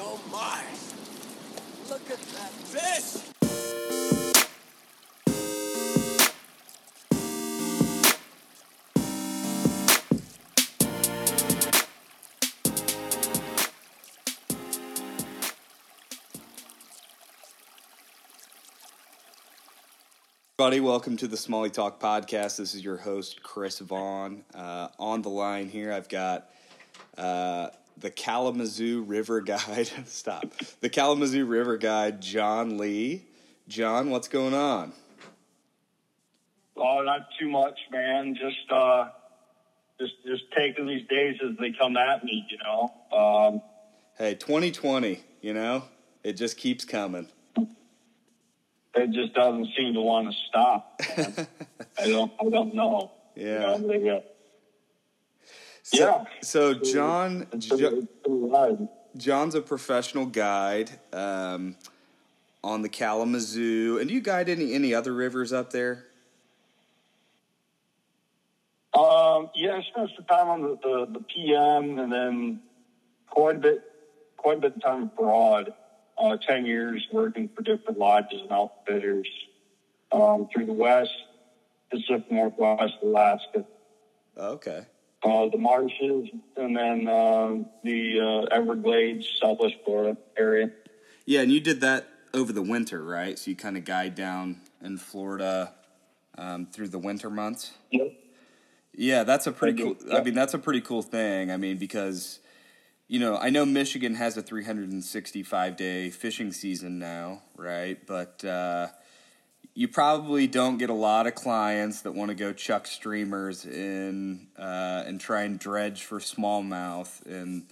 oh my! Look at that fish! Everybody, welcome to the Smalley Talk podcast. This is your host, Chris Vaughn. Uh, on the line here, I've got uh, the Kalamazoo River Guide. Stop. The Kalamazoo River Guide, John Lee. John, what's going on? Oh, not too much, man. Just uh, just just taking these days as they come at me. You know. Um, Hey, 2020, you know, it just keeps coming. it just doesn't seem to want to stop. I don't. I don't know. You Yeah. know, they, uh, So, Yeah. So, John, it's Jo- pretty- it's pretty hard. John's a professional guide um, on the Kalamazoo. And do you guide any any other rivers up there? Um, yeah, I spent some time on the, the, the PM and then quite a bit, quite a bit of time abroad. Uh, 10 years working for different lodges and outfitters um, through the West, Pacific Northwest, Alaska, Okay. Uh, the marshes, and then um, the uh, Everglades, Southwest Florida area. Yeah, and you did that over the winter, right? So you kind of guide down in Florida um, through the winter months. Yep. Yeah, that's a pretty cool. do, I mean, that's a pretty cool thing. I mean, because you know, I know Michigan has a 365 day fishing season now, right? But uh, you probably don't get a lot of clients that want to go chuck streamers in uh, and try and dredge for smallmouth in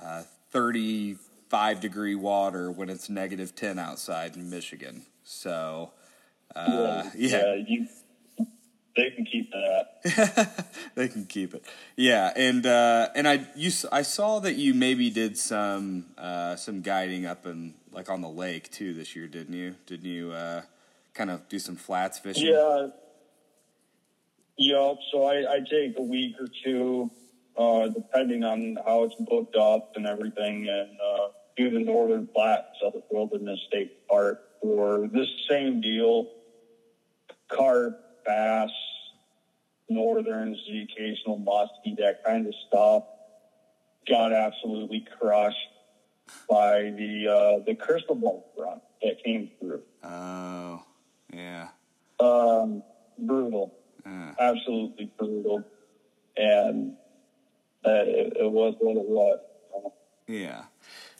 uh, 35 degree water when it's negative 10 outside in Michigan. So, uh, yeah. you. They can keep that. they can keep it. Yeah, and uh, and I you I saw that you maybe did some uh, some guiding up in like on the lake too this year, didn't you? Didn't you uh, kind of do some flats fishing? Yeah. Yep. So I, I take a week or two, uh, depending on how it's booked up and everything, and uh, do the Northern Platte Southern Wilderness State Park for this same deal: carp, bass, northerns, the occasional muskie, that kind of stuff. Got absolutely crushed by the uh, the crystal ball run that came through. Oh, yeah. Um, brutal Uh, absolutely brutal, and uh, it, it was what it was. yeah.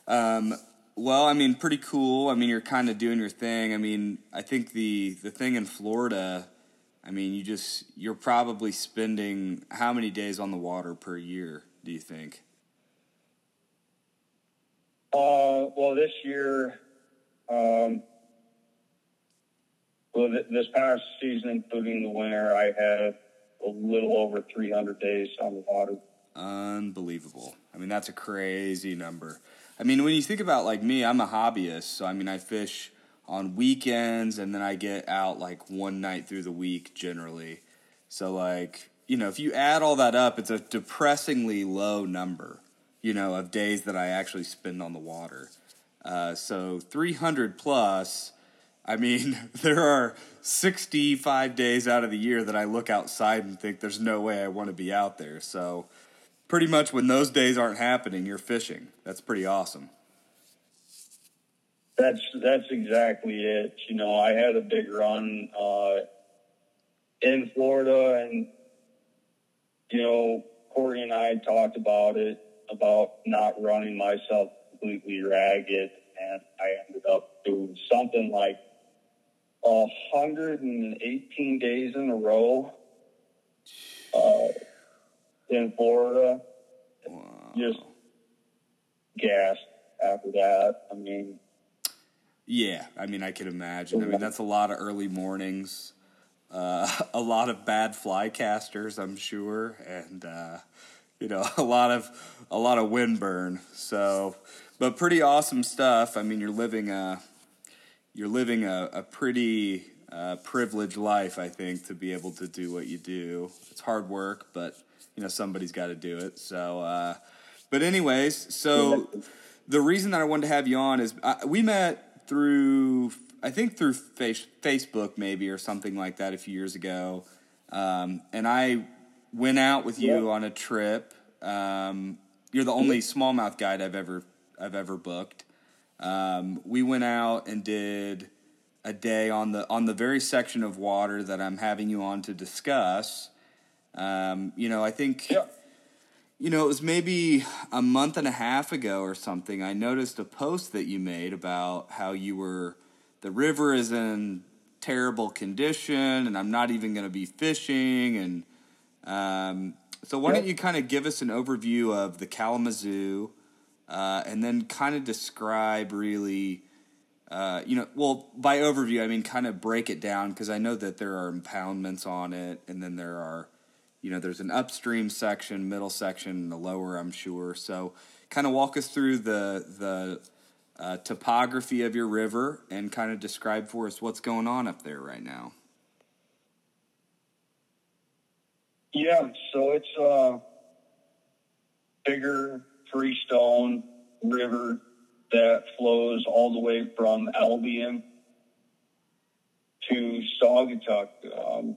Um, well, I mean, pretty cool. I mean, you're kind of doing your thing. I mean, I think the the thing in Florida. I mean, you just you're probably spending how many days on the water per year? Do you think? Uh, well, this year, um, well, th- this past season, including the winter, I had a little over 300 days on the water. Unbelievable. I mean, that's a crazy number. I mean, when you think about like me, I'm a hobbyist, so I mean, I fish on weekends and then I get out like one night through the week generally. So like, you know, if you add all that up, it's a depressingly low number, you know, of days that I actually spend on the water. Uh, so 300 plus, I mean, there are 65 days out of the year that I look outside and think there's no way I want to be out there. So pretty much when those days aren't happening, you're fishing. That's pretty awesome. That's that's exactly it. You know, I had a big run uh, in Florida, and you know, Corey and I talked about it about not running myself completely ragged, and I ended up doing something like 118 days in a row uh, in Florida. Wow. Just gassed after that. I mean. Yeah, I mean, I can imagine. I mean, that's a lot of early mornings, uh, a lot of bad fly casters, I'm sure, and uh, you know, a lot of a lot of wind burn. So, but pretty awesome stuff. I mean, you're living a you're living a, a pretty uh, privileged life, I think, to be able to do what you do. It's hard work, but you know, somebody's got to do it. So, uh, but anyways, so the reason that I wanted to have you on is uh, we met through I think through face, Facebook maybe or something like that a few years ago, um, and I went out with you Yeah. on a trip. Um, you're the only smallmouth guide I've ever I've ever booked. Um, we went out and did a day on the on the very section of water that I'm having you on to discuss. Um, you know, I think Yeah. you know, it was maybe a month and a half ago or something. I noticed a post that you made about how you were the river is in terrible condition, and I'm not even going to be fishing. And um, so, why don't you kind of give us an overview of the Kalamazoo, uh, and then kind of describe really. Uh, you know, well, by overview, I mean kind of break it down because I know that there are impoundments on it, and then there are, you know, there's an upstream section, middle section, and a lower, I'm sure. So, kind of walk us through the the uh, topography of your river and kind of describe for us what's going on up there right now. Yeah, so it's a bigger freestone river that flows all the way from Albion to Saugatuck, um,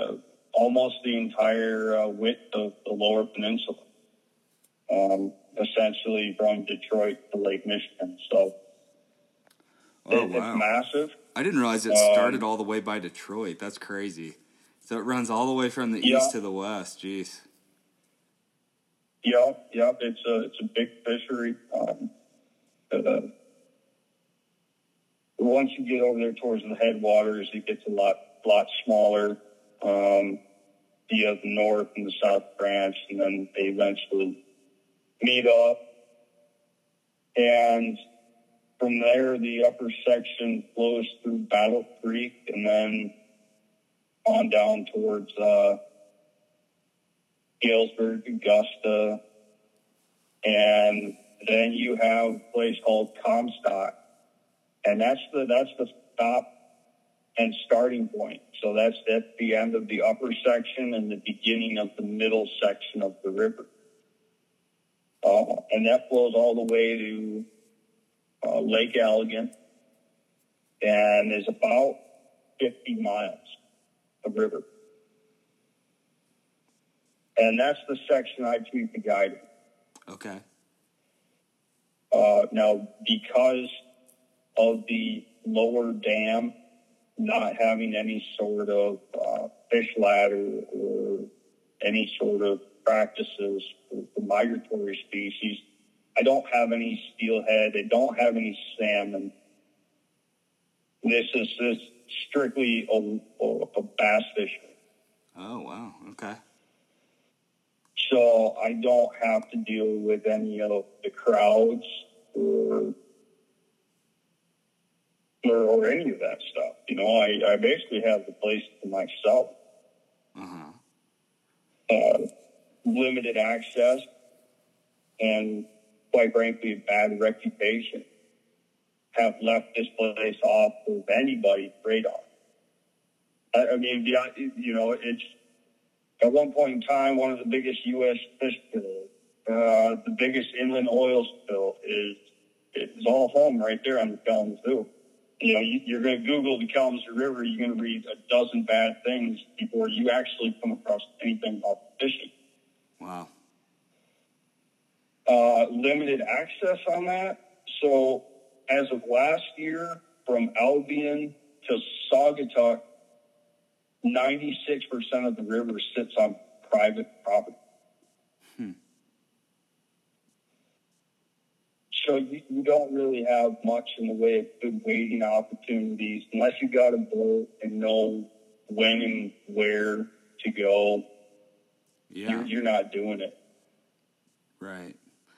uh, almost the entire uh, width of the lower peninsula, um, essentially from Detroit to Lake Michigan. So Oh it- wow! it's massive. I didn't realize it Um, started all the way by Detroit. That's crazy. So it runs all the way from the Yeah. east to the west. Jeez. Yep, yep. It's a it's a big fishery. Um, uh, once you get over there towards the headwaters, it gets a lot lot smaller. Um, the north and the south branch, and then they eventually meet up. And from there, the upper section flows through Battle Creek, and then on down towards uh, Galesburg, Augusta, and then you have a place called Comstock, and that's the that's the stop and starting point. So that's at the end of the upper section and the beginning of the middle section of the river, uh, and that flows all the way to uh, Lake Allegan, and is about 50 miles of river. And that's the section I treat the guide. Okay. Uh, now, because of the lower dam not having any sort of uh, fish ladder or any sort of practices for, for migratory species, I don't have any steelhead. I don't have any salmon. This is this strictly a, a, a bass fishery. Oh wow. Okay. So I don't have to deal with any of the crowds or or, or any of that stuff. You know, I, I basically have the place to myself. Huh. Uh, limited access and quite frankly a bad reputation have left this place off of anybody's radar. I, I mean, yeah, you know, it's at one point in time one of the biggest U.S. fish spills, uh, the biggest inland oil spill is is all home right there on the Kalamazoo. You know, you, you're going to Google the Kalamazoo River, you're going to read a dozen bad things before you actually come across anything about fishing. Wow. Uh, limited access on that. So as of last year, from Albion to Saugatuck, 96% of the river sits on private property. So you, you don't really have much in the way of good wading opportunities unless you got a boat and know when and where to go. Yeah. You're, you're not doing it. Right.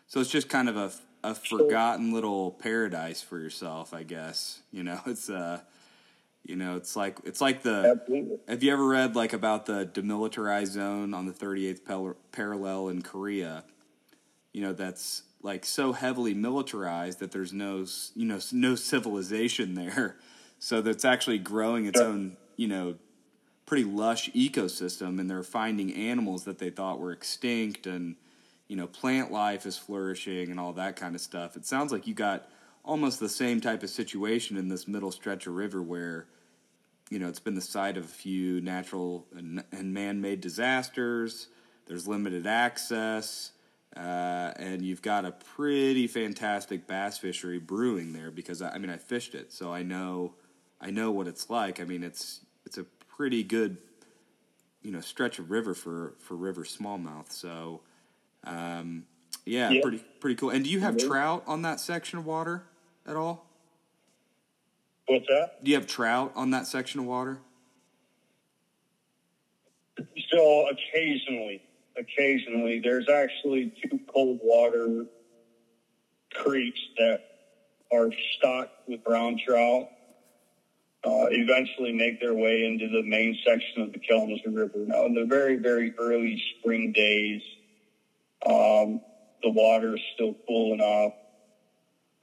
So it's just kind of a, a forgotten little paradise for yourself, I guess. You know, it's uh, you know, it's like it's like the. Absolutely. Have you ever read like about the demilitarized zone on the 38th par- parallel in Korea? You know, that's like so heavily militarized that there's no, you know, no civilization there. So that's actually growing its Sure. own, you know, pretty lush ecosystem and they're finding animals that they thought were extinct and you know, plant life is flourishing and all that kind of stuff. It sounds like you got almost the same type of situation in this middle stretch of river where, you know, it's been the site of a few natural and, and man made disasters. There's limited access. Uh, and you've got a pretty fantastic bass fishery brewing there because I, I mean I fished it, so I know I know what it's like. I mean it's it's a pretty good you know stretch of river for for river smallmouth. So um, yeah, Yeah. pretty pretty cool. And do you have Mhm. trout on that section of water at all? What's that? Do you have trout on that section of water? So occasionally, occasionally, there's actually two cold water creeks that are stocked with brown trout. Uh, eventually make their way into the main section of the Kalamazoo River. Now, in the very, very early spring days, um, the water is still cool enough.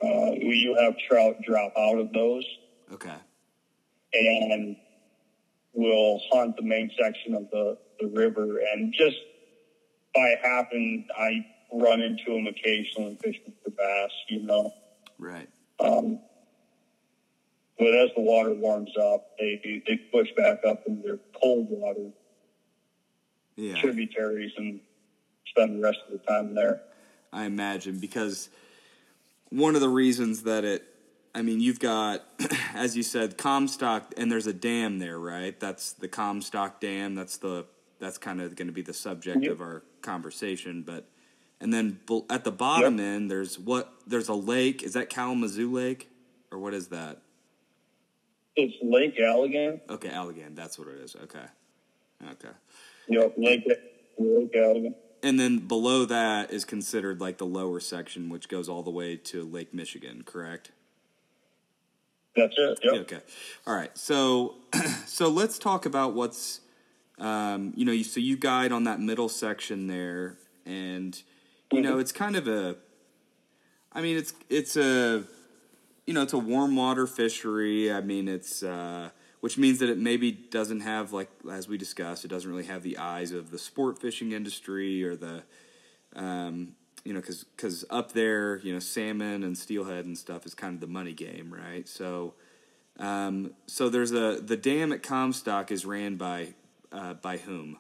Uh, you have trout drop out of those Okay. and will hunt the main section of the, the river. And just by happen, I run into them occasionally fishing for bass, you know. Right. Um, but as the water warms up, they they push back up into their cold water Yeah. tributaries and spend the rest of the time there. I imagine because one of the reasons that it, I mean, you've got, as you said, Comstock, and there's a dam there, right? That's the Comstock Dam. That's the that's kind of going to be the subject Yep. of our conversation. But and then at the bottom Yep. end, there's what? There's a lake. Is that Kalamazoo Lake, or what is that? It's Lake Allegan. Okay, Allegan. That's what it is. Okay, okay. Yep, Lake Lake Allegan. And then below that is considered like the lower section, which goes all the way to Lake Michigan, correct? That's it. Yep. Okay. All right. So, so let's talk about what's, um, you know, so you guide on that middle section there, and you know, it's kind of a, I mean, it's it's a, you know, it's a warm water fishery. I mean, it's uh, which means that it maybe doesn't have like as we discussed, it doesn't really have the eyes of the sport fishing industry or the, um, you know, because because up there, you know, salmon and steelhead and stuff is kind of the money game, right? So, um, so there's a the dam at Comstock is ran by uh, by whom?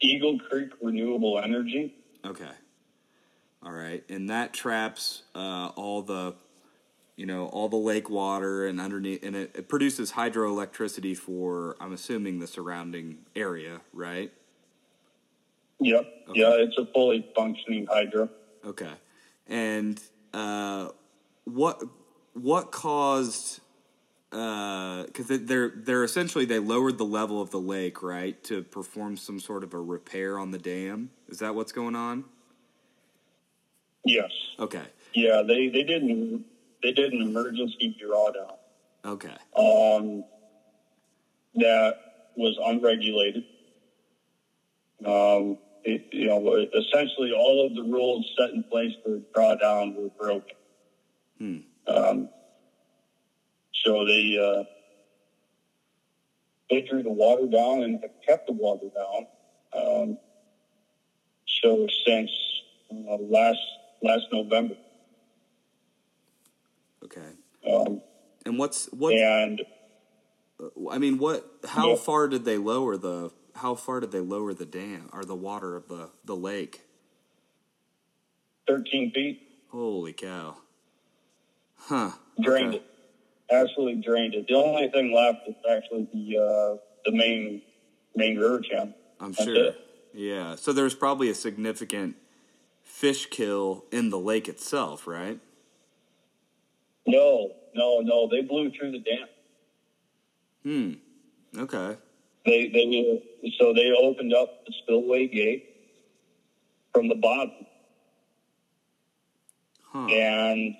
Eagle Creek Renewable Energy. Okay, all right, and that traps uh, all the, you know, all the lake water and underneath, and it, it produces hydroelectricity for I'm assuming the surrounding area, right? Yep. Okay. Yeah, it's a fully functioning hydro. Okay, and uh, what what caused? Because they're they're essentially they lowered the level of the lake, right, to perform some sort of a repair on the dam. Is that what's going on? Yes. Okay, Yeah, they, they did an they did an emergency drawdown. okay, Um, that was unregulated. Um, you know, essentially all of the rules set in place for drawdown were broken. Hmm. Um, so they uh, they drew the water down and have kept the water down. Um, so since uh, last last November, okay. um, And what's what? and I mean, what? How Yeah. far did they lower the? How far did they lower the dam or the water of the the lake? 13 feet Holy cow! Huh? drained Okay. it. Absolutely drained it. The only thing left is actually the uh, the main main river channel. I'm That's sure. it. Yeah. So there's probably a significant fish kill in the lake itself, right? No, no, no. They blew through the dam. Hmm. Okay. They they so they opened up the spillway gate from the bottom, Huh. and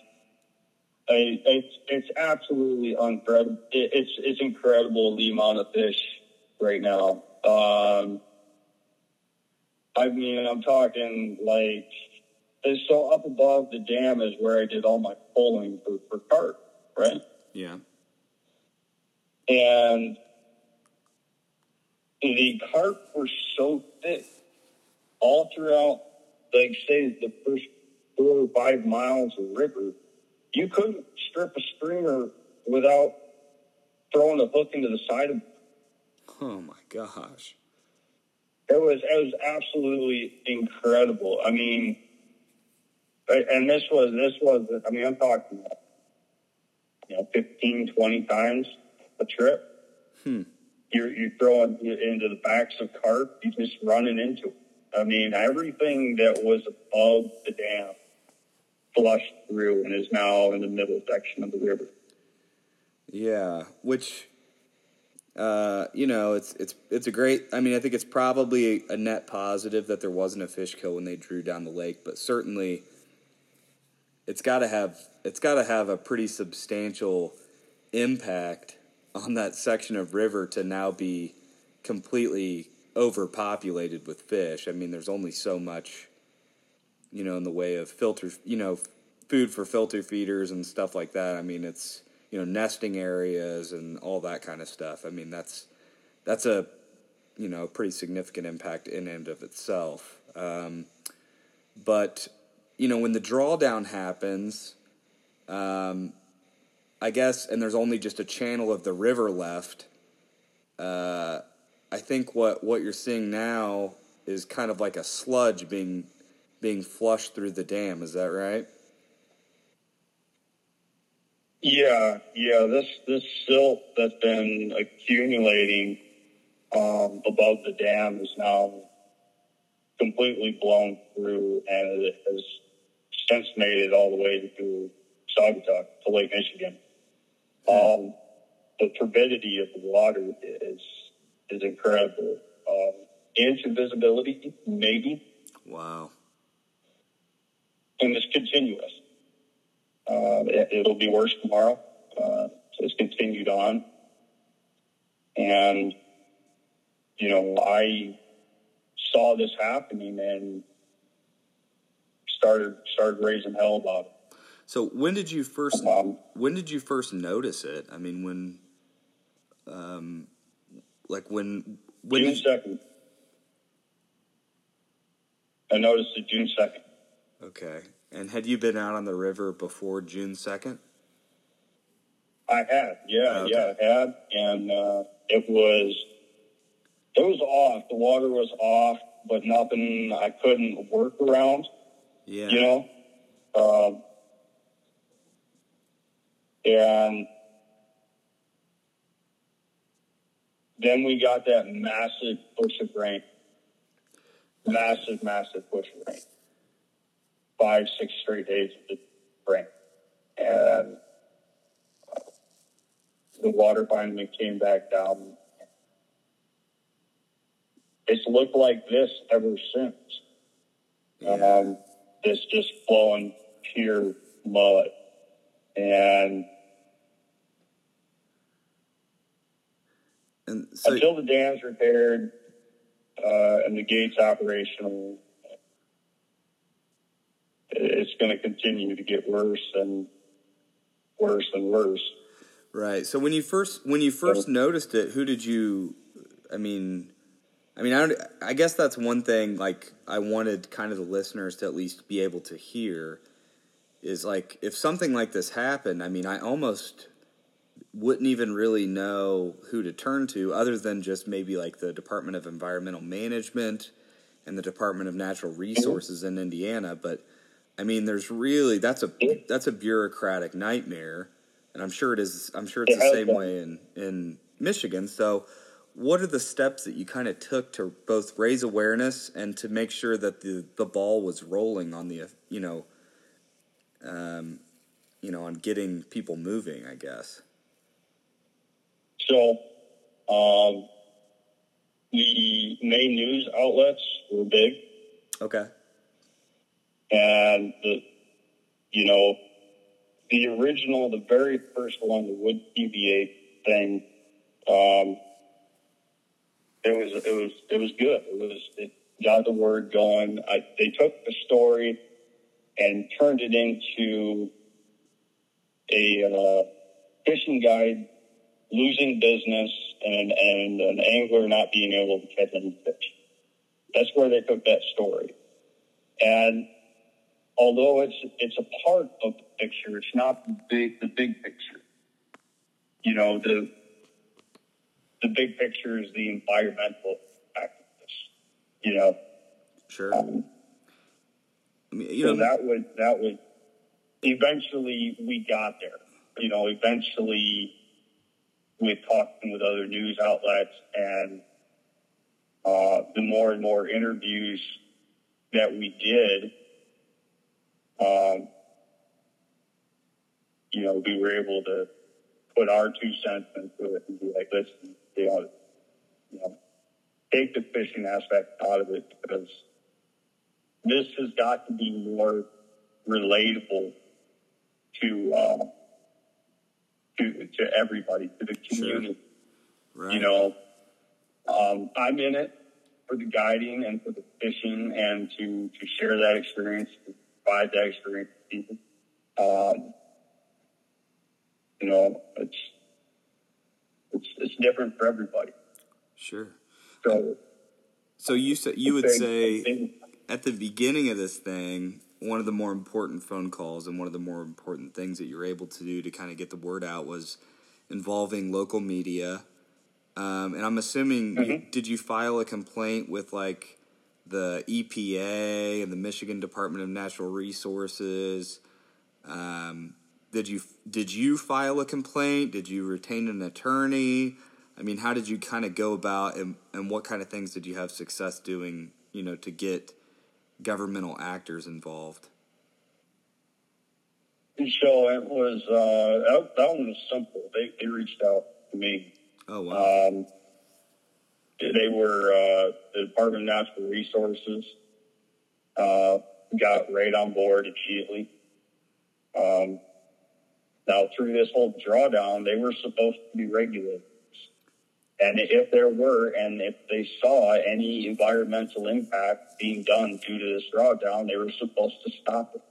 I, it's it's absolutely incredible. It, it's it's incredible the amount of fish right now. Um, I mean, I'm talking like so up above the dam is where I did all my pulling for for carp, right? Yeah. and the carp were so thick all throughout, like say the first four or five miles of river, you couldn't strip a streamer without throwing a hook into the side of Oh my gosh. it was it was absolutely incredible. I mean, and this was this was I mean I'm talking about you know 15, 20 times a trip. Hmm. You're you're throwing into the backs of carp. you're just running into it. I mean everything that was above the dam flushed through and is now in the middle section of the river. Yeah, which uh, you know, it's it's it's a great. I mean, I think it's probably a net positive that there wasn't a fish kill when they drew down the lake, but certainly it's got to have it's got to have a pretty substantial impact on that section of river to now be completely overpopulated with fish. I mean, there's only so much, you know, in the way of filter, you know, food for filter feeders and stuff like that. I mean, it's you know nesting areas and all that kind of stuff. I mean, that's that's a you know pretty significant impact in and of itself. Um, but you know when the drawdown happens, um, I guess, and there's only just a channel of the river left. Uh, I think what what you're seeing now is kind of like a sludge being being flushed through the dam. Is that right? Yeah, yeah. This this silt that's been accumulating um, above the dam is now completely blown through, and it has since made it all the way to Saugatuck to Lake Michigan. Um, the turbidity of the water is is incredible. Um, inch of visibility, maybe, Wow. and it's continuous. Uh, it, it'll be worse tomorrow. Uh, so it's continued on. And, you know, I saw this happening and started started raising hell about it. So when did you first when did you first notice it? I mean, when, um, like when when June second. I noticed it June second. okay? And had you been out on the river before June second? I had, yeah, Okay. yeah, I had, and uh, it was it was off. The water was off, but nothing I couldn't work around. Yeah. you know. Um, and then we got that massive push of rain, massive, massive push of rain, five, six straight days of rain, and the water finally came back down. It's looked like this ever since. Yeah. Um, it's just flowing pure mud. And and so until the dam's repaired uh, and the gate's operational, it's going to continue to get worse and worse and worse. right. So when you first when you first noticed it, who did you? I mean, I mean, I don't, I guess that's one thing. Like I wanted kind of the listeners to at least be able to hear is like if something like this happened. I mean, I almost wouldn't even really know who to turn to other than just maybe like the Department of Environmental Management and the Department of Natural Resources in Indiana. But I mean, there's really that's a that's a bureaucratic nightmare, and I'm sure it is. I'm sure it's It the same way in in Michigan. So, what are the steps that you kind of took to both raise awareness and to make sure that the the ball was rolling on the you know, um, you know, on getting people moving? I guess. So, um, the main news outlets were big. Okay. and the you know the original the very first one the WOOD TV8 thing um it was it was it was good it was it got the word going I, they took the story and turned it into a uh, fishing guide losing business and and an angler not being able to catch any fish That's where they took that story. And although it's it's a part of the picture, it's not the big the big picture. You know, the the big picture is the environmental aspect of this. You know, Sure. um, I mean, you so know, that would that would eventually we got there. You know, eventually with talking with other news outlets and uh, the more and more interviews that we did, um, you know, we were able to put our two cents into it and be like, listen, you know, you know, take the fishing aspect out of it because this has got to be more relatable to uh, to to everybody, to the community. right. You know, um, I'm in it for the guiding and for the fishing and to to share that experience, to provide that experience to people. Um, you know, it's it's it's different for everybody. Sure. So So you said you would say at the beginning of this thing, one of the more important phone calls and one of the more important things that you're able to do to kind of get the word out was involving local media. Um, and I'm assuming, you, Mhm. did you file a complaint with like the EPA and the Michigan Department of Natural Resources? Um, did you did you file a complaint? Did you retain an attorney? I mean, how did you kind of go about, and, and what kind of things did you have success doing? You know, to get governmental actors involved. So it was uh, that, that one was simple. They they reached out to me. Oh wow! Um, they were uh, the Department of Natural Resources. Uh, got right on board immediately. Um, now through this whole drawdown, they were supposed to be regulators, and if there were, and if they saw any environmental impact being done due to this drawdown, they were supposed to stop it.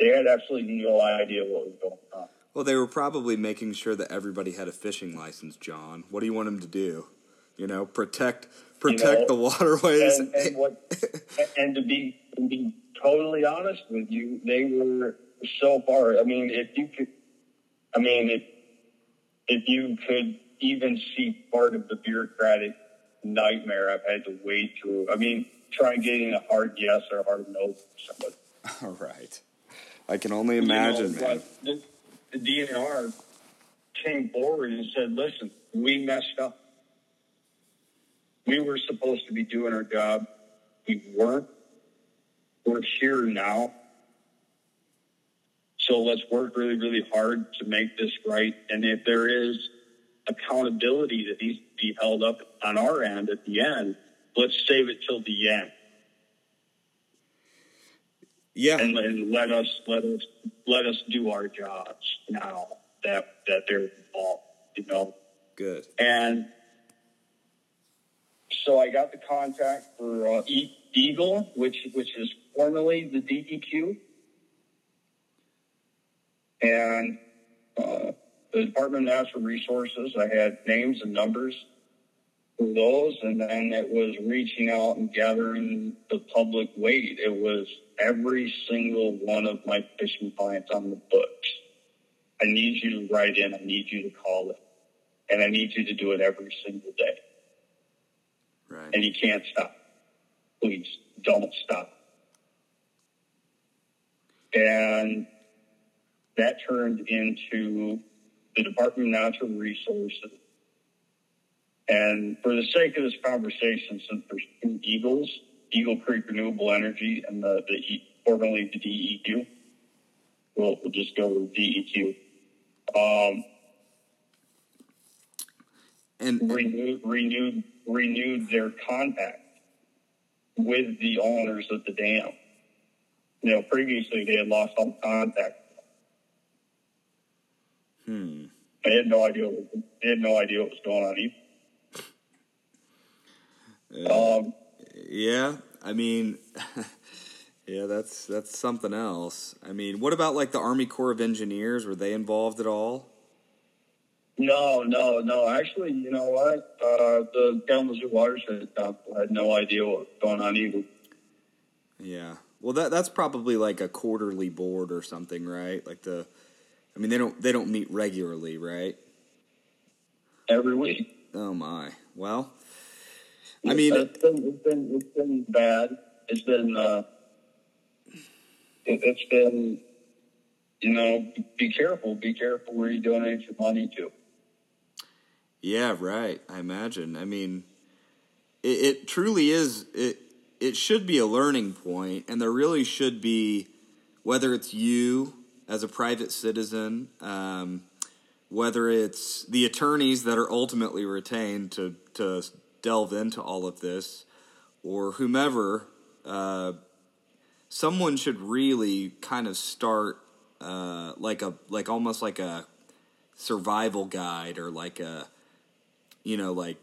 They had absolutely no idea what was going on. well, they were probably making sure that everybody had a fishing license. John, what do you want them to do? You know, protect protect know, the waterways. and, and what and to be to be totally honest with you, they were so far. I mean, if you could, I mean, if if you could even see part of the bureaucratic nightmare I've had to wade through. I mean, trying getting a hard yes or a hard no from somebody. All right, I can only You know, imagine, man. The, the DNR came forward and said, "Listen, we messed up. We were supposed to be doing our job. We weren't. We're here now. So let's work really, really hard to make this right. And if there is accountability that needs to be held up on our end at the end, let's save it till the end." Yeah, and, and let us let us let us do our jobs now that that they're involved, you know. good. And so I got the contact for uh, e- EGLE, which which is formerly the DEQ, and the Department of Natural Resources. I had names and numbers for those, and then it was reaching out and gathering the public weight. It was every single one of my fishing clients on the books. I need you to write in. I need you to call it. And I need you to do it every single day. Right. And you can't stop. Please don't stop. And that turned into the Department of Natural Resources. And for the sake of this conversation, since there's two Eagles, Eagle Creek Renewable Energy and the, the E- formerly the DEQ, we'll, we'll just go with DEQ. Um, And renewed, renewed, renewed their contact with the owners of the dam. You know, previously they had lost all contact. hmm. They had no idea. What, they had no idea what was going on either. Uh, Um, Yeah, I mean, yeah, that's that's something else. I mean, what about like the Army Corps of Engineers? Were they involved at all? No, no, no. Actually, you know what? Uh, the Kalamazoo Watershed Council had no idea what was going on either. Yeah. Well, that that's probably like a quarterly board or something, right? Like the, I mean, they don't they don't meet regularly, right? Every week. Oh my. Well, I mean, it's been it's been, it's been bad. It's been uh, it, it's been you know be careful, be careful where you donate your money to. Yeah, right. I imagine. I mean, it, it truly is. It it should be a learning point, and there really should be, whether it's you as a private citizen, um, whether it's the attorneys that are ultimately retained to to delve into all of this, or whomever, uh, someone should really kind of start uh, like a like almost like a survival guide or like a you know like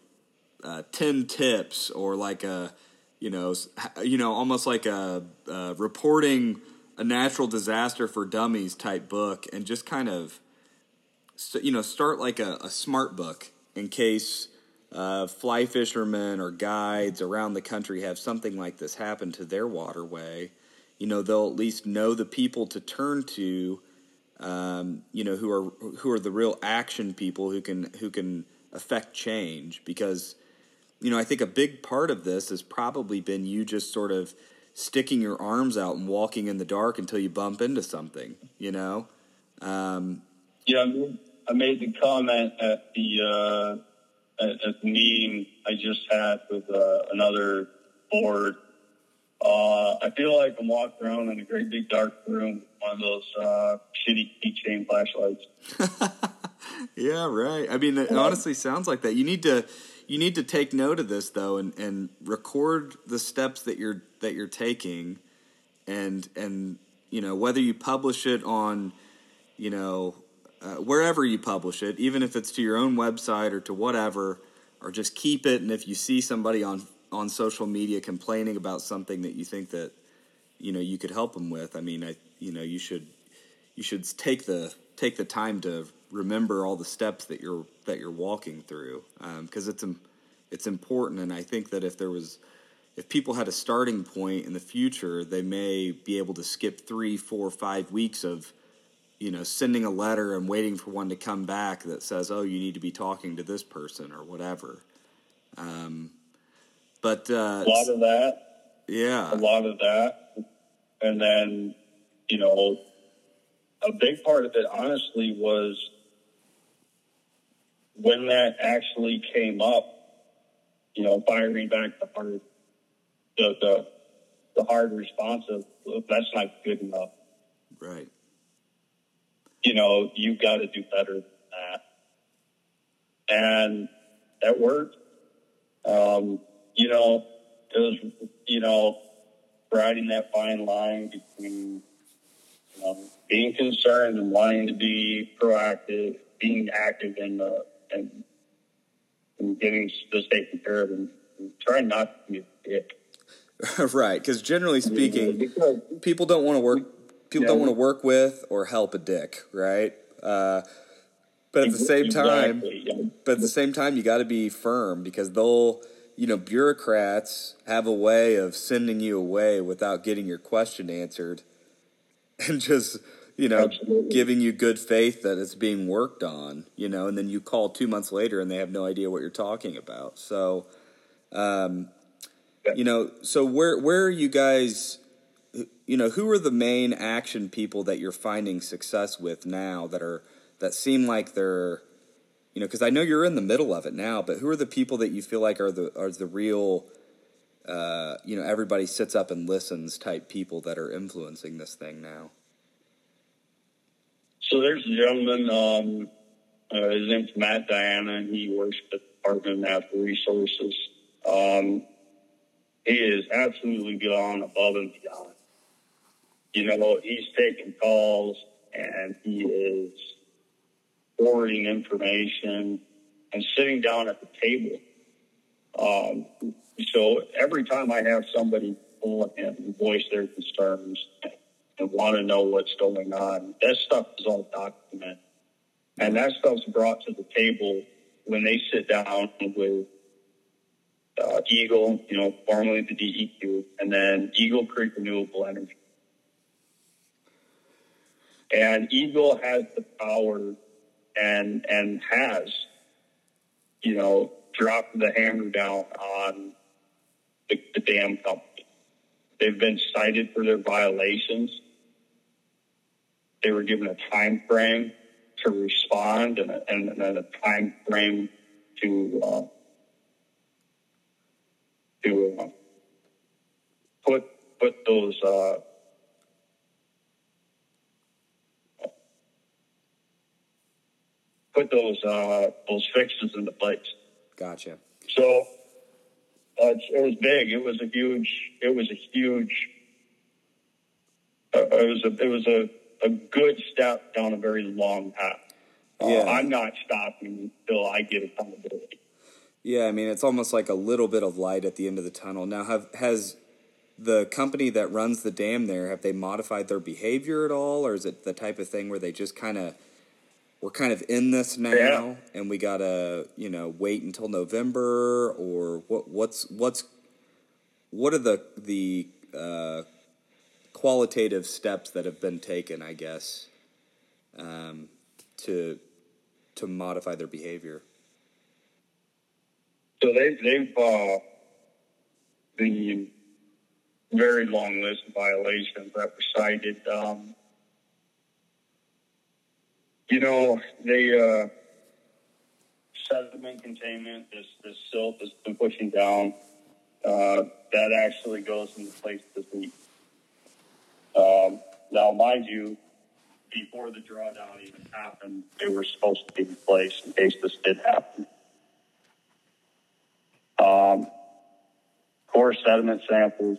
uh, 10 tips or like a you know you know almost like a, a reporting a natural disaster for dummies type book and just kind of you know start like a, a smart book in case uh, fly fishermen or guides around the country have something like this happen to their waterway. You know they'll at least know the people to turn to um, you know who are who are the real action people who can who can affect change because you know I think a big part of this has probably been you just sort of sticking your arms out and walking in the dark until you bump into something you know um, yeah I made the comment at the uh, at, at, the meeting I just had with uh, another board uh, I feel like I'm walking around in a great big dark room with one of those uh, shitty keychain flashlights. yeah, right. I mean, it honestly sounds like that. You need to you need to take note of this though, and, and record the steps that you're that you're taking, and and you know whether you publish it on, you know, uh, wherever you publish it, even if it's to your own website or to whatever, or just keep it. And if you see somebody on on social media complaining about something that you think that you know you could help them with, I mean, I you know you should you should take the take the time to remember all the steps that you're that you're walking through because um, it's it's important. And I think that if there was if people had a starting point in the future they may be able to skip three four five weeks of you know sending a letter and waiting for one to come back that says oh you need to be talking to this person or whatever. Um, but uh, a lot of that. Yeah. A lot of that. And then you know a big part of it, honestly, was when that actually came up. You know, firing back the hard, the the, the hard response of that's not good enough. Right. You know, you've got to do better than that, and that worked. Um, you know, it was you know riding that fine line between you know being concerned and wanting to be proactive, being active in the and, and getting taken care of, and, and trying not to be a dick. right, because generally speaking, because, people don't want to work. People yeah, don't want to work with or help a dick, right? Uh, but at the same time, but at the same time, you got to be firm because they'll, you know, bureaucrats have a way of sending you away without getting your question answered, and just you know, Absolutely. giving you good faith that it's being worked on, you know, and then you call two months later and they have no idea what you're talking about. So, um, you know, so where where are you guys? You know, who are the main action people that you're finding success with now that are that seem like they're, you know, because I know you're in the middle of it now, but who are the people that you feel like are the are the real, uh, you know, everybody sits up and listens type people that are influencing this thing now? So there's a gentleman, um, uh, his name's Matt Diana, and he works at the Department of Natural Resources. Um, he is absolutely gone above and beyond. You know, he's taking calls and he is forwarding information and sitting down at the table. Um, so every time I have somebody pull and voice their concerns and want to know what's going on. That stuff is all documented. And that stuff's brought to the table when they sit down with uh, EGLE, you know, formerly the DEQ, and then Eagle Creek Renewable Energy. And EGLE has the power and and has, you know, dropped the hammer down on the, the dam company. They've been cited for their violations. They were given a time frame to respond and, a, and, and a time frame to uh, to uh, put put those uh, put those uh, those fixes into place. Gotcha. So uh, it was big. It was a huge. It was a huge. Uh, it was a it was a, a good step down a very long path. Uh, Yeah. I'm not stopping until I get accountability. Yeah, I mean it's almost like a little bit of light at the end of the tunnel. Now, have has the company that runs the dam there have they modified their behavior at all, or is it the type of thing where they just kind of we're kind of in this now, Yeah. and we gotta you know wait until November, or what? What's what's what are the the uh, qualitative steps that have been taken? I guess um, to to modify their behavior. So they, they've uh, the very long list of violations that were cited. Um, you know, they uh, sediment containment, this this silt that's been pushing down, uh, that actually goes into place this week. Um, now, mind you, before the drawdown even happened, they were supposed to be in place in case this did happen. Um, core sediment samples,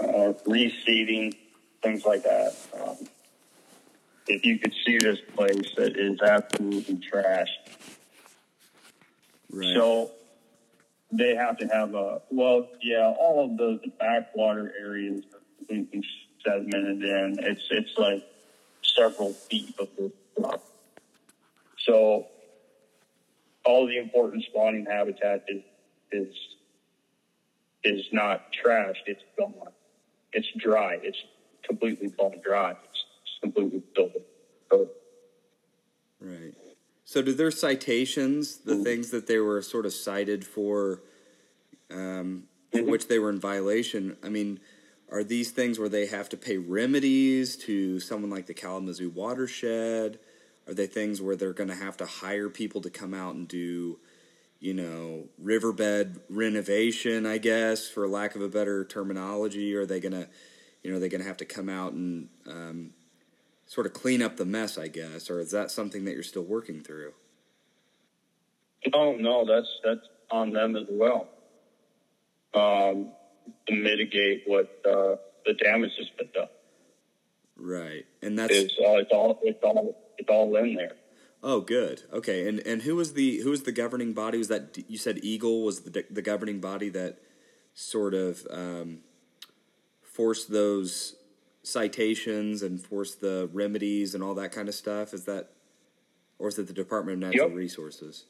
uh, reseeding, things like that. Um, if you could see this place, it is absolutely trashed. Right. So they have to have a well, yeah. All of the, the backwater areas are completely sedimented in. It's it's like several feet of the rock. So all the important spawning habitat is is is not trashed. It's gone. It's dry. It's completely bone dry. It's, it's completely. So Right. So, do their citations, the things that they were sort of cited for, um, for Mhm. which they were in violation, I mean, are these things where they have to pay remedies to someone like the Kalamazoo watershed? Are they things where they're going to have to hire people to come out and do, you know, riverbed renovation, I guess, for lack of a better terminology? Or are they going to, you know, they're going to have to come out and um, sort of clean up the mess, I guess, or is that something that you're still working through? No, no, that's that's on them as well. Um, to mitigate what uh, the damage has been done. Right, and that's It's, uh, it's all it's all it's all in there. oh, good. Okay, and and who was the who was the governing body? Was that you said EGLE was the the governing body that sort of um, forced those citations and forced the remedies and all that kind of stuff? Is that, or is it the Department of Natural Yep. Resources?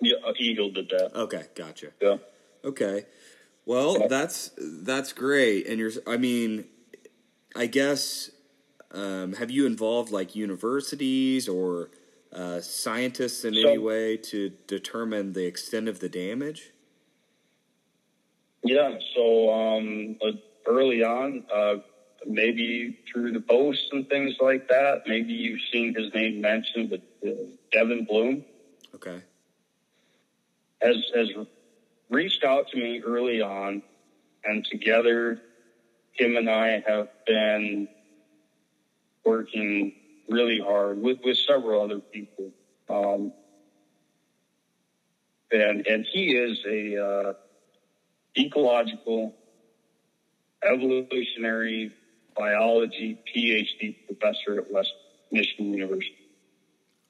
Yeah, uh, EGLE did that. Okay, gotcha. Yeah. Okay. Well, that's that's great, and you're. I mean, I guess. Um, have you involved like universities or uh, scientists in any way to determine the extent of the damage? Yeah. So um, uh, early on, uh, maybe through the posts and things like that, maybe you've seen his name mentioned, but uh, Devin Bloom Okay. has has reached out to me early on, and together, him and I have been working really hard with with several other people. Um, and and he is a uh, ecological evolutionary biology PhD professor at West Michigan University.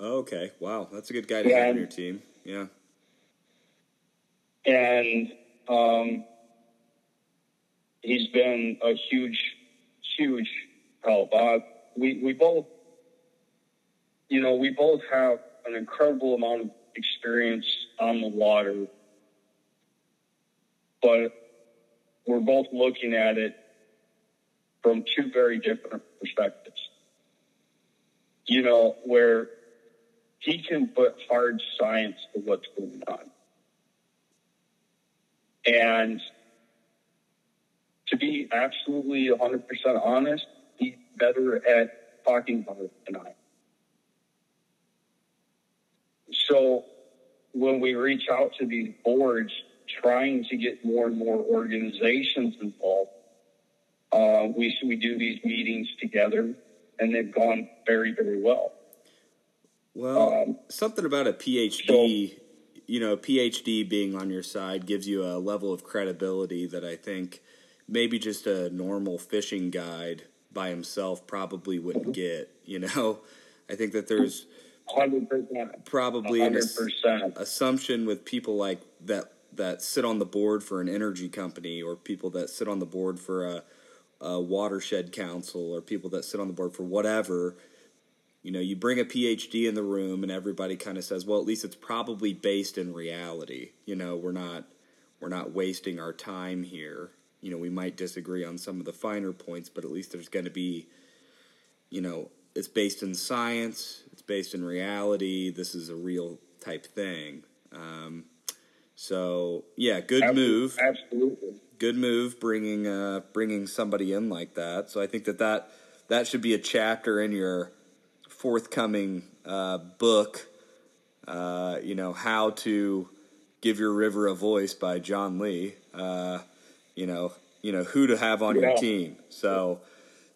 Okay. Wow, that's a good guy to Yeah. have on your team. Yeah. And um, he's been a huge, huge help. Uh, we we both, you know, we both have an incredible amount of experience on the water, but we're both looking at it from two very different perspectives. You know, where he can put hard science to what's going on. And to be absolutely 100% honest, he's better at talking about it than I. So when we reach out to these boards, trying to get more and more organizations involved, uh, we we do these meetings together, and they've gone very very well. Well, Um, something about a PhD, you know, PhD being on your side gives you a level of credibility that I think maybe just a normal fishing guide by himself probably wouldn't get. You know, I think that there's Hundred percent, probably an hundred ass- percent. assumption with people like that that sit on the board for an energy company or people that sit on the board for a, a watershed council or people that sit on the board for whatever you know you bring a phd in the room and everybody kind of says well at least it's probably based in reality you know we're not we're not wasting our time here you know we might disagree on some of the finer points but at least there's going to be you know it's based in science it's based in reality this is a real type thing um, so yeah good move Absolutely. good move bringing uh, bringing somebody in like that. So I think that that that should be a chapter in your forthcoming uh, book. Uh, you know how to give your river a voice by Jon Lee. Uh, you know you know who to have on your team. So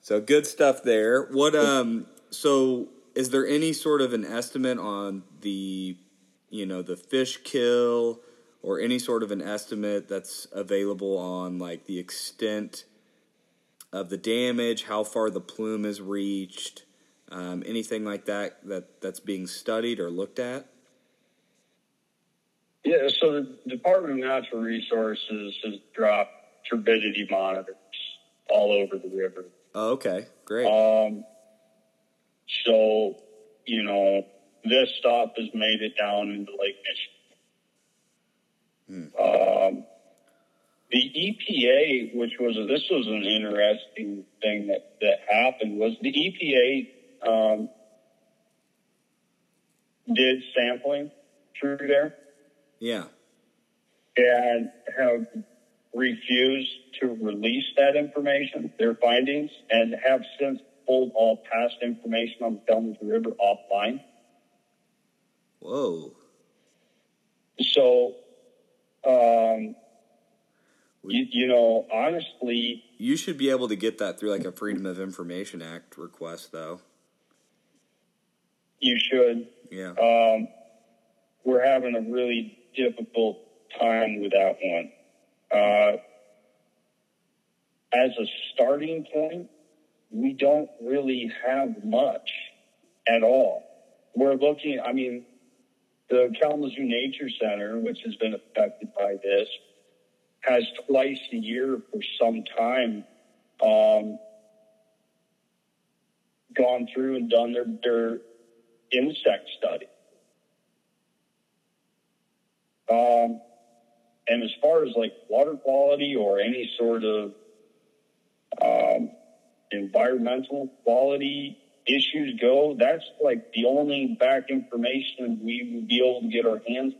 so good stuff there. What um so is there any sort of an estimate on the you know the fish kill or any sort of an estimate that's available on like the extent of the damage, how far the plume is reached, um, anything like that that that's being studied or looked at? Yeah, so the Department of Natural Resources has dropped turbidity monitors all over the river. Oh, okay, great. Um, so, you know, this stop has made it down into Lake Michigan. Um, the EPA, which was this was an interesting thing that that happened, was the EPA um, did sampling through there yeah. and have refused to release that information, their findings, and have since pulled all past information on the Kalamazoo River offline. Whoa. So, um, you, you know, honestly, You should be able to get that through like a Freedom of Information Act request, though. You should. Yeah. Um, we're having a really difficult time with that one. Uh, as a starting point, we don't really have much at all. We're looking, I mean, the Kalamazoo Nature Center, which has been affected by this, has twice a year for some time um, gone through and done their, their insect study. Um, and as far as like water quality or any sort of um, environmental quality issues go, that's like the only back information we would be able to get our hands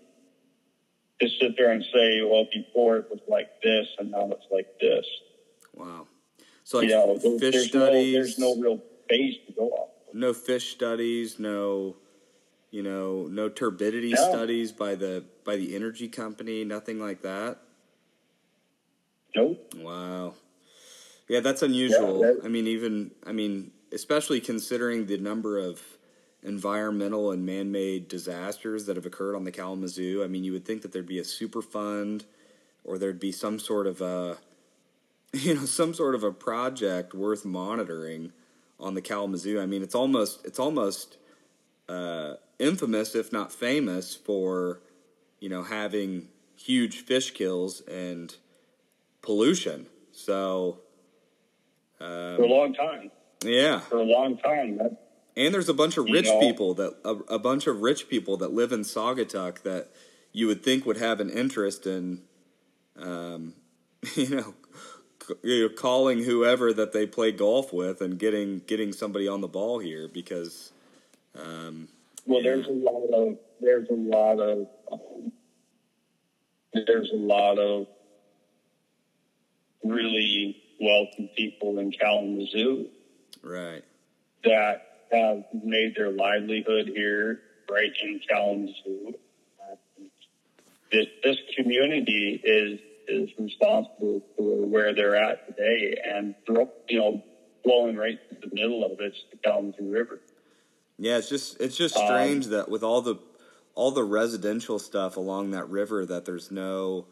to sit there and say, well, before it was like this and now it's like this. Wow. So like you know, fish there's studies. No, there's no real base to go off. No fish studies, no you know, no turbidity No. studies by the by the energy company, nothing like that. Nope. Wow. Yeah, that's unusual. that- I mean, even I mean, especially considering the number of environmental and man-made disasters that have occurred on the Kalamazoo. I mean, you would think that there'd be a super fund or there'd be some sort of a you know, some sort of a project worth monitoring on the Kalamazoo. I mean, it's almost it's almost uh, infamous, if not famous, for you know having huge fish kills and pollution. So For a long time. yeah, For a long time. That, And there's a bunch of rich know? people that a, a bunch of rich people that live in Saugatuck that you would think would have an interest in, um, you know, c- you know, calling whoever that they play golf with and getting getting somebody on the ball here because, um, Well, there's a lot of there's a lot of there's a lot of really wealthy people in Kalamazoo right, that have made their livelihood here, right in Kalamazoo. This this community is is responsible for where they're at today, and you know, flowing right through the middle of it's the Kalamazoo River. yeah. It's just it's just Um, strange that with all the all the residential stuff along that river that there's no,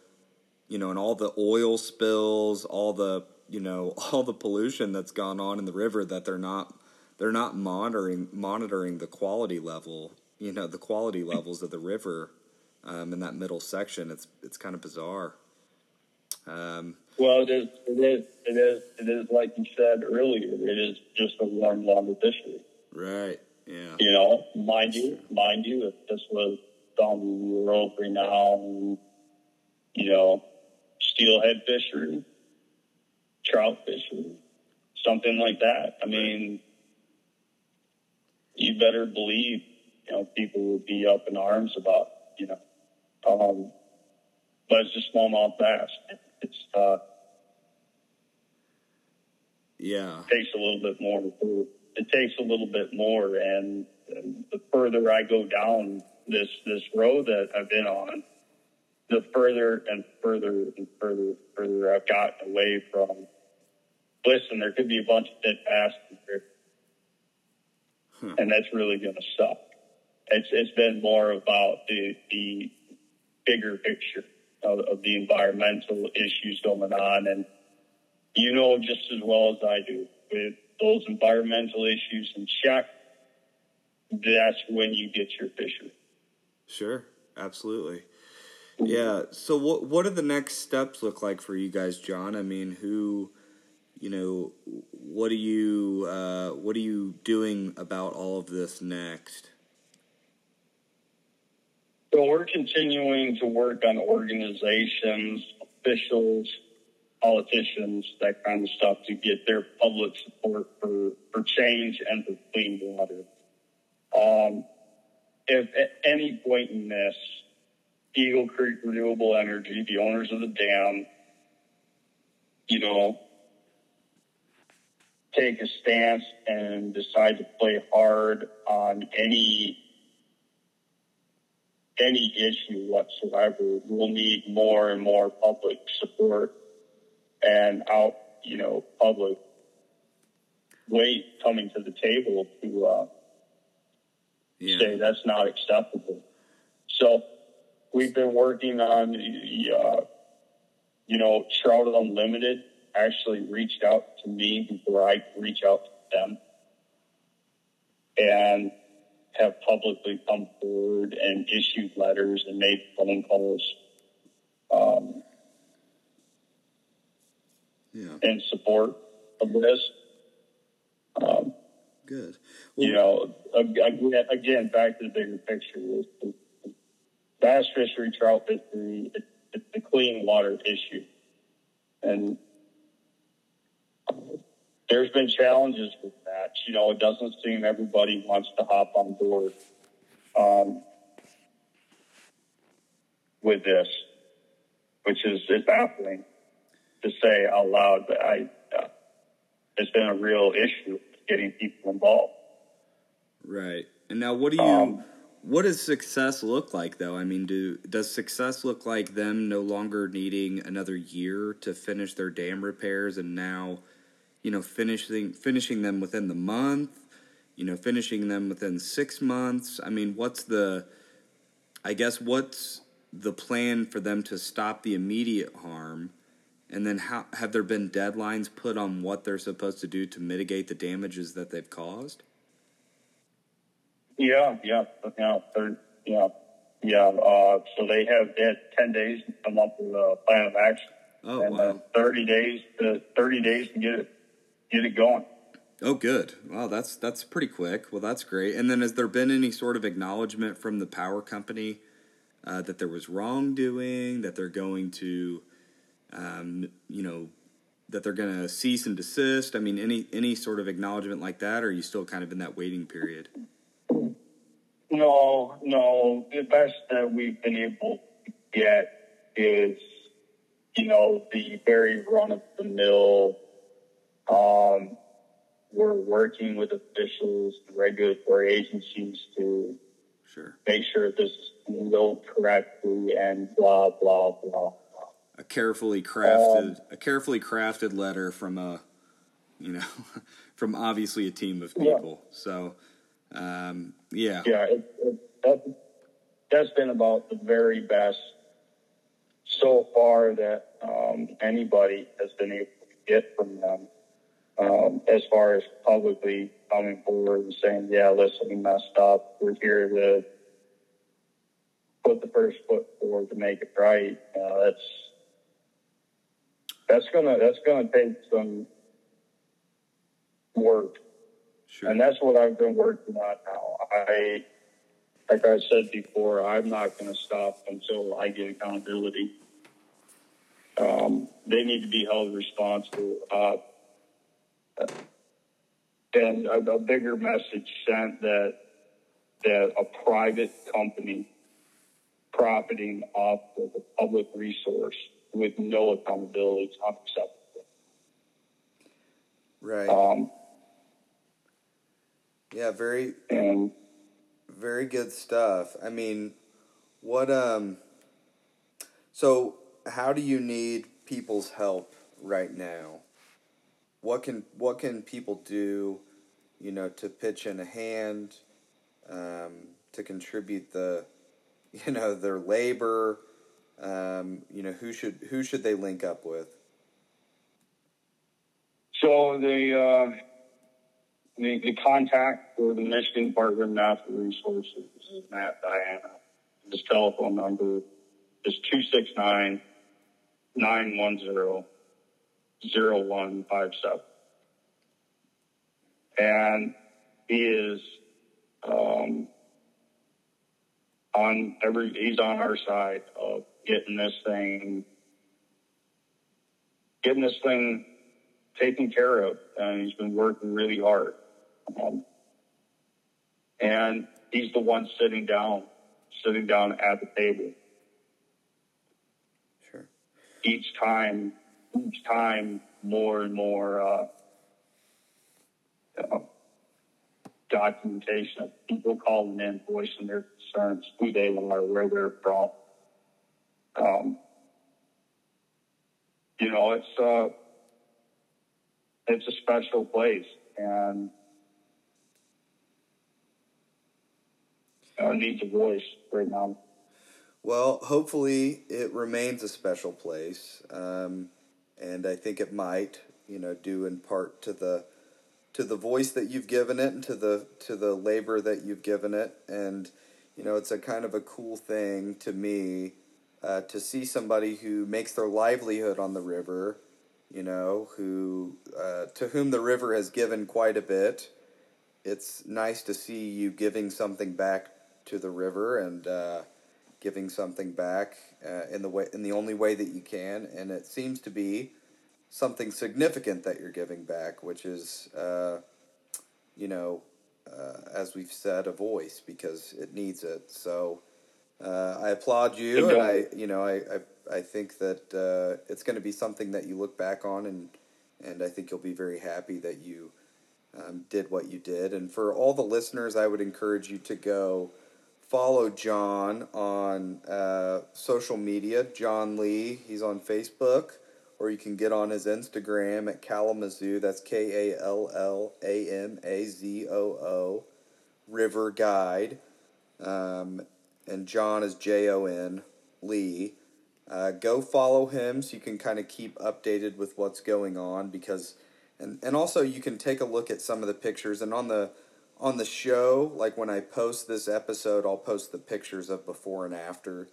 you know, and all the oil spills, all the you know all the pollution that's gone on in the river that they're not they're not monitoring monitoring the quality level you know the quality levels of the river um, in that middle section it's it's kind of bizarre um, Well, it is, it is, it is, it is like you said earlier. It is just a warm water fishery. right yeah You know, mind you, mind you, if this was some world renowned, you know, steelhead fishery, trout fishery, something like that. I mean, you better believe, you know, people would be up in arms about, you know, um, but it's just smallmouth bass. It's uh, yeah it takes a little bit more. It takes a little bit more, and, and the further I go down this this road that I've been on, the further and further and further and further I've gotten away from. Listen, there could be a bunch of dead in here, and that's really going to suck. It's it's been more about the the bigger picture of, of the environmental issues going on, and you know just as well as I do with those environmental issues in check. That's when you get your fishery. sure absolutely yeah so what what do the next steps look like for you guys jon i mean who you know what are you uh, what are you doing about all of this next So we're continuing to work on organizations, officials, politicians, that kind of stuff to get their public support for, for change and for clean water. Um, if at any point in this, Eagle Creek Renewable Energy, the owners of the dam, you know, take a stance and decide to play hard on any any issue whatsoever. We'll need more and more public support and out, you know, public weight coming to the table to uh, yeah say that's not acceptable. So we've been working on the, uh, you know, Trout Unlimited actually reached out to me before I could reach out to them and have publicly come forward and issued letters and made phone calls um, yeah in support of this. Um, good you know, again, again, back to the bigger picture, is the bass fishery, trout fishery, it, it's a clean water issue. And there's been challenges with that. You know, it doesn't seem everybody wants to hop on board um, with this, which is it's baffling to say out loud, but I, uh, it's been a real issue getting people involved. Right. And now what do you Um, what does success look like though? I mean, do does success look like them no longer needing another year to finish their dam repairs and now, you know, finishing finishing them within the month, you know, finishing them within 6 months? I mean, what's the I guess what's the plan for them to stop the immediate harm? And then how have there been deadlines put on what they're supposed to do to mitigate the damages that they've caused? Yeah, yeah, yeah, yeah, yeah. Uh, so they have they had ten days to come up with a plan of action, Oh, and wow. then thirty days to thirty days to get it get it going. Oh, good. Wow, that's that's pretty quick. Well, that's great. And then, has there been any sort of acknowledgement from the power company uh, that there was wrongdoing, that they're going to, um, you know, that they're going to cease and desist? I mean, any any sort of acknowledgement like that, or are you still kind of in that waiting period? No, no. The best that we've been able to get is, you know, the very run of the mill. Um, we're working with officials, regulatory agencies to Sure. make sure this is handled correctly and blah, blah, blah, blah. A carefully crafted, a carefully crafted letter from a, you know, from obviously a team of Yeah. people. So, um, yeah. Yeah, it, it, that, that's been about the very best so far that um, anybody has been able to get from them. Um, as far as publicly coming forward and saying, "Yeah, listen, we messed up. We're here to put the first foot forward to make it right." Uh, that's that's gonna that's gonna take some work Sure. and that's what I've been working on now. I, like I said before, I'm not going to stop until I get accountability. Um, they need to be held responsible. Uh, and a, a bigger message sent that that a private company profiting off of a public resource with no accountability is unacceptable. Right. Um, yeah, very and very good stuff. I mean, what um so how do you need people's help right now? What can what can people do, you know, to pitch in a hand, um, to contribute the you know, their labor, um, you know, who should who should they link up with? So the, uh, the the contact for the Michigan Department of Natural Resources is Matt Diana. His telephone number is 269 910 0157. And he is um, on every, he's on our side of getting this thing, getting this thing taken care of, and he's been working really hard. Um, and he's the one sitting down, sitting down at the table Sure. each time, each time more and more uh, documentation of people calling in, voicing their concerns, who they are, where they're from. Um, you know, it's uh, it's a special place, and uh, needs a voice right now. Well, hopefully it remains a special place, um, and I think it might, you know, due in part to the to the voice that you've given it and to the to the labor that you've given it, and you know, it's a kind of a cool thing to me uh, to see somebody who makes their livelihood on the river, you know, who uh, to whom the river has given quite a bit. It's nice to see you giving something back to the river and. Uh, giving something back uh, in the way in the only way that you can, and it seems to be something significant that you're giving back, which is, uh, you know, uh, as we've said, a voice because it needs it. So uh, I applaud you, and I, you know, I I, I think that uh, it's going to be something that you look back on, and and I think you'll be very happy that you um, did what you did. And for all the listeners, I would encourage you to go follow Jon on uh, social media. Jon Lee, he's on Facebook, or you can get on his Instagram at Kalamazoo. That's K A L L A M A Z O O, River Guide. Um, and Jon is J O N Lee. Uh, go follow him so you can kind of keep updated with what's going on because, and, and also you can take a look at some of the pictures and on the on the show, like when I post this episode, I'll post the pictures of before and after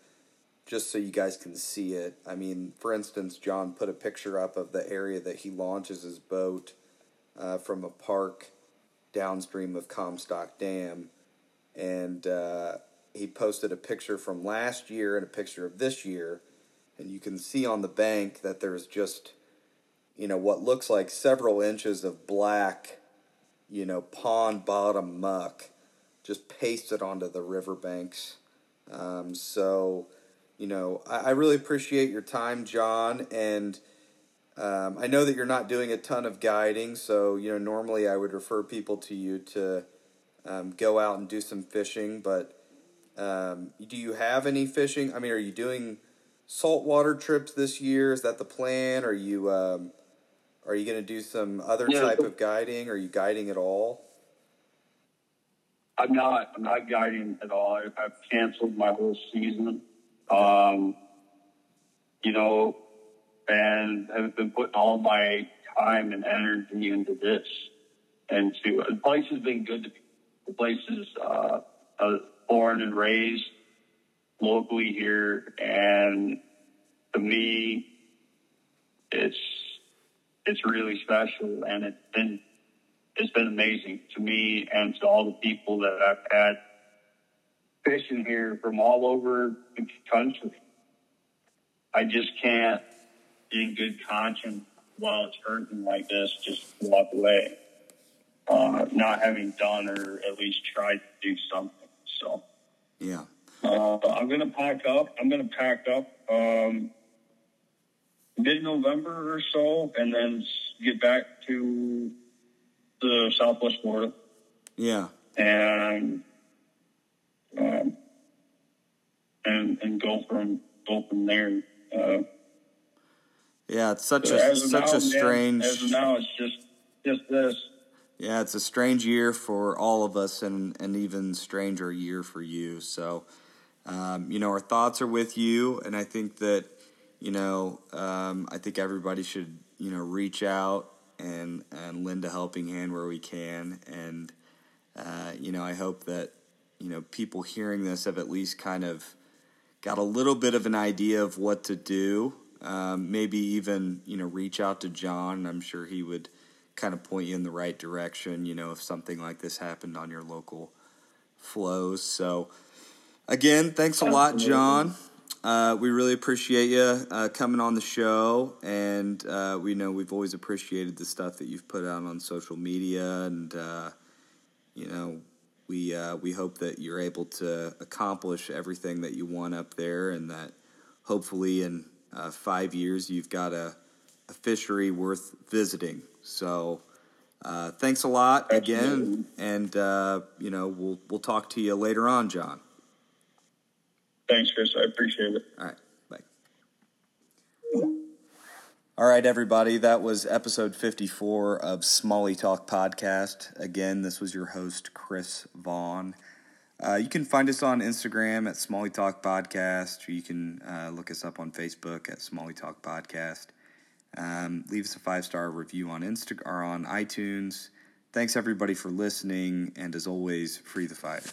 just so you guys can see it. I mean, for instance, Jon put a picture up of the area that he launches his boat uh, from a park downstream of Comstock Dam, and uh, he posted a picture from last year and a picture of this year, and you can see on the bank that there's just, you know, what looks like several inches of black, you know, pond bottom muck, just pasted onto the riverbanks. Um, so, you know, I, I really appreciate your time, Jon, and. Um, I know that you're not doing a ton of guiding, so you know normally I would refer people to you to um, go out and do some fishing. But um, do you have any fishing? I mean, are you doing saltwater trips this year? Is that the plan? Are you um, are you going to do some other Yeah. type of guiding? Are you guiding at all? I'm not. I'm not guiding at all. I, I've canceled my whole season. Um, you know, and have been putting all my time and energy into this. And to the place has been good. To me. The place is uh, uh, born and raised locally here, and to me, it's it's really special, and it's been it's been amazing to me and to all the people that I've had fishing here from all over the country. I just can't, in good conscience, while it's hurting like this, just walk away, uh, not having done or at least tried to do something. So Yeah. uh, I'm gonna pack up. I'm gonna pack up um, mid-November or so, and then get back to the Southwest Florida Yeah. and um, and and go from go from there. Uh, Yeah. It's such a such now, a strange. As of now, it's just just this. Yeah, it's a strange year for all of us, and an even stranger year for you. So, um, you know, our thoughts are with you, and I think that, you know, um, I think everybody should, you know, reach out and and lend a helping hand where we can, and uh, you know, I hope that you know people hearing this have at least kind of got a little bit of an idea of what to do. Um, maybe even you know reach out to Jon. I'm sure he would kind of point you in the right direction. You know, if something like this happened on your local flows. So again, thanks a lot, Jon. Uh, we really appreciate you uh, coming on the show, and uh, we know we've always appreciated the stuff that you've put out on social media, and uh, you know we uh, we hope that you're able to accomplish everything that you want up there, and that hopefully in uh, five years you've got a, a fishery worth visiting. So. Uh, thanks a lot again, and uh, you know we'll we'll talk to you later on, Jon. Thanks, Chris. I appreciate it. All right. Bye. All right, everybody. That was episode 54 of Smalley Talk Podcast. Again, this was your host, Chris Vaughn. Uh, you can find us on Instagram at Smalley Talk Podcast, or you can uh, look us up on Facebook at Smalley Talk Podcast. Um, leave us a five star review on Insta or on iTunes. Thanks everybody for listening, and as always, free the fighter.